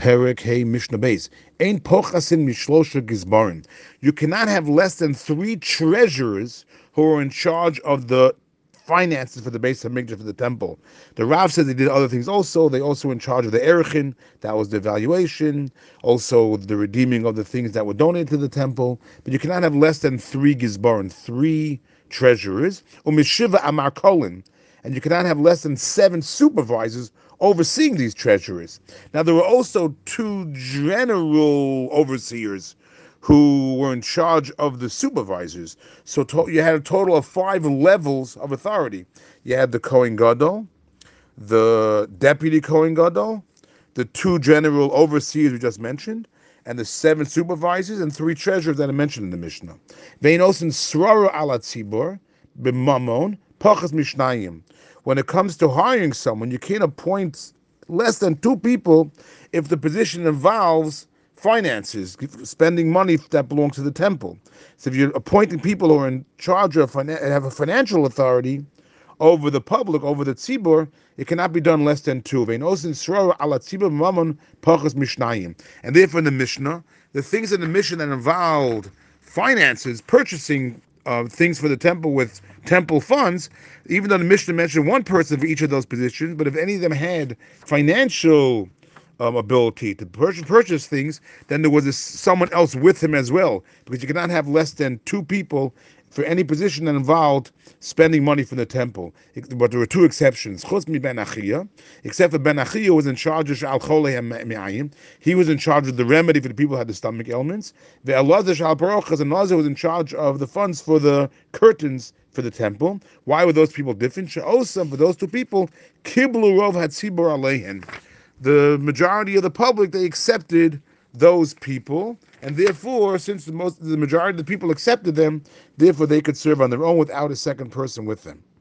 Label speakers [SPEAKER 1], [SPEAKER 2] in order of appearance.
[SPEAKER 1] Perek Hey Mishnah Beis. Ein pochasin mishlosha gizbarim. You cannot have less than three treasurers who are in charge of the finances for the Beis HaMikdash for the temple. The Rav says they did other things also. They also in charge of the Erechin, that was the valuation, also the redeeming of the things that were donated to the temple. But you cannot have less than three gizbarim, three treasurers. Umishiva amar kolin, and you cannot have less than seven supervisors overseeing these treasurers. Now there were also two general overseers who were in charge of the supervisors. So to, you had a total of five levels of authority. You had the Kohen Gadol, the deputy Kohen Gadol, the two general overseers we just mentioned, and the seven supervisors and three treasurers that I mentioned in the Mishnah. Veinosin pachas mishnayim. When it comes to hiring someone, you can't appoint less than two people if the position involves finances, spending money that belongs to the temple. So if you're appointing people who are in charge of have a financial authority over the public, over the tzibur, it cannot be done less than two. And therefore, in the Mishnah, the things in the Mishnah that involved finances, purchasing uh, things for the temple with temple funds, even though the Mishnah mentioned one person for each of those positions, but if any of them had financial um, ability to purchase, purchase things, then there was a, someone else with him as well, because you cannot have less than two people for any position that involved spending money from the temple. But there were two exceptions. Chosmi ben Achia, Except for Ben Achia, was in charge of Al He was in charge of the remedy for the people who had the stomach ailments. The Elazar Shal Baruch and was in charge of the funds for the curtains for the temple. Why were those people different? Sha'osam, for those two people, Kiblu Rov Hatzibur Aleihin the majority of the public they accepted those people, and therefore, since the most the majority of the people accepted them, therefore they could serve on their own without a second person with them.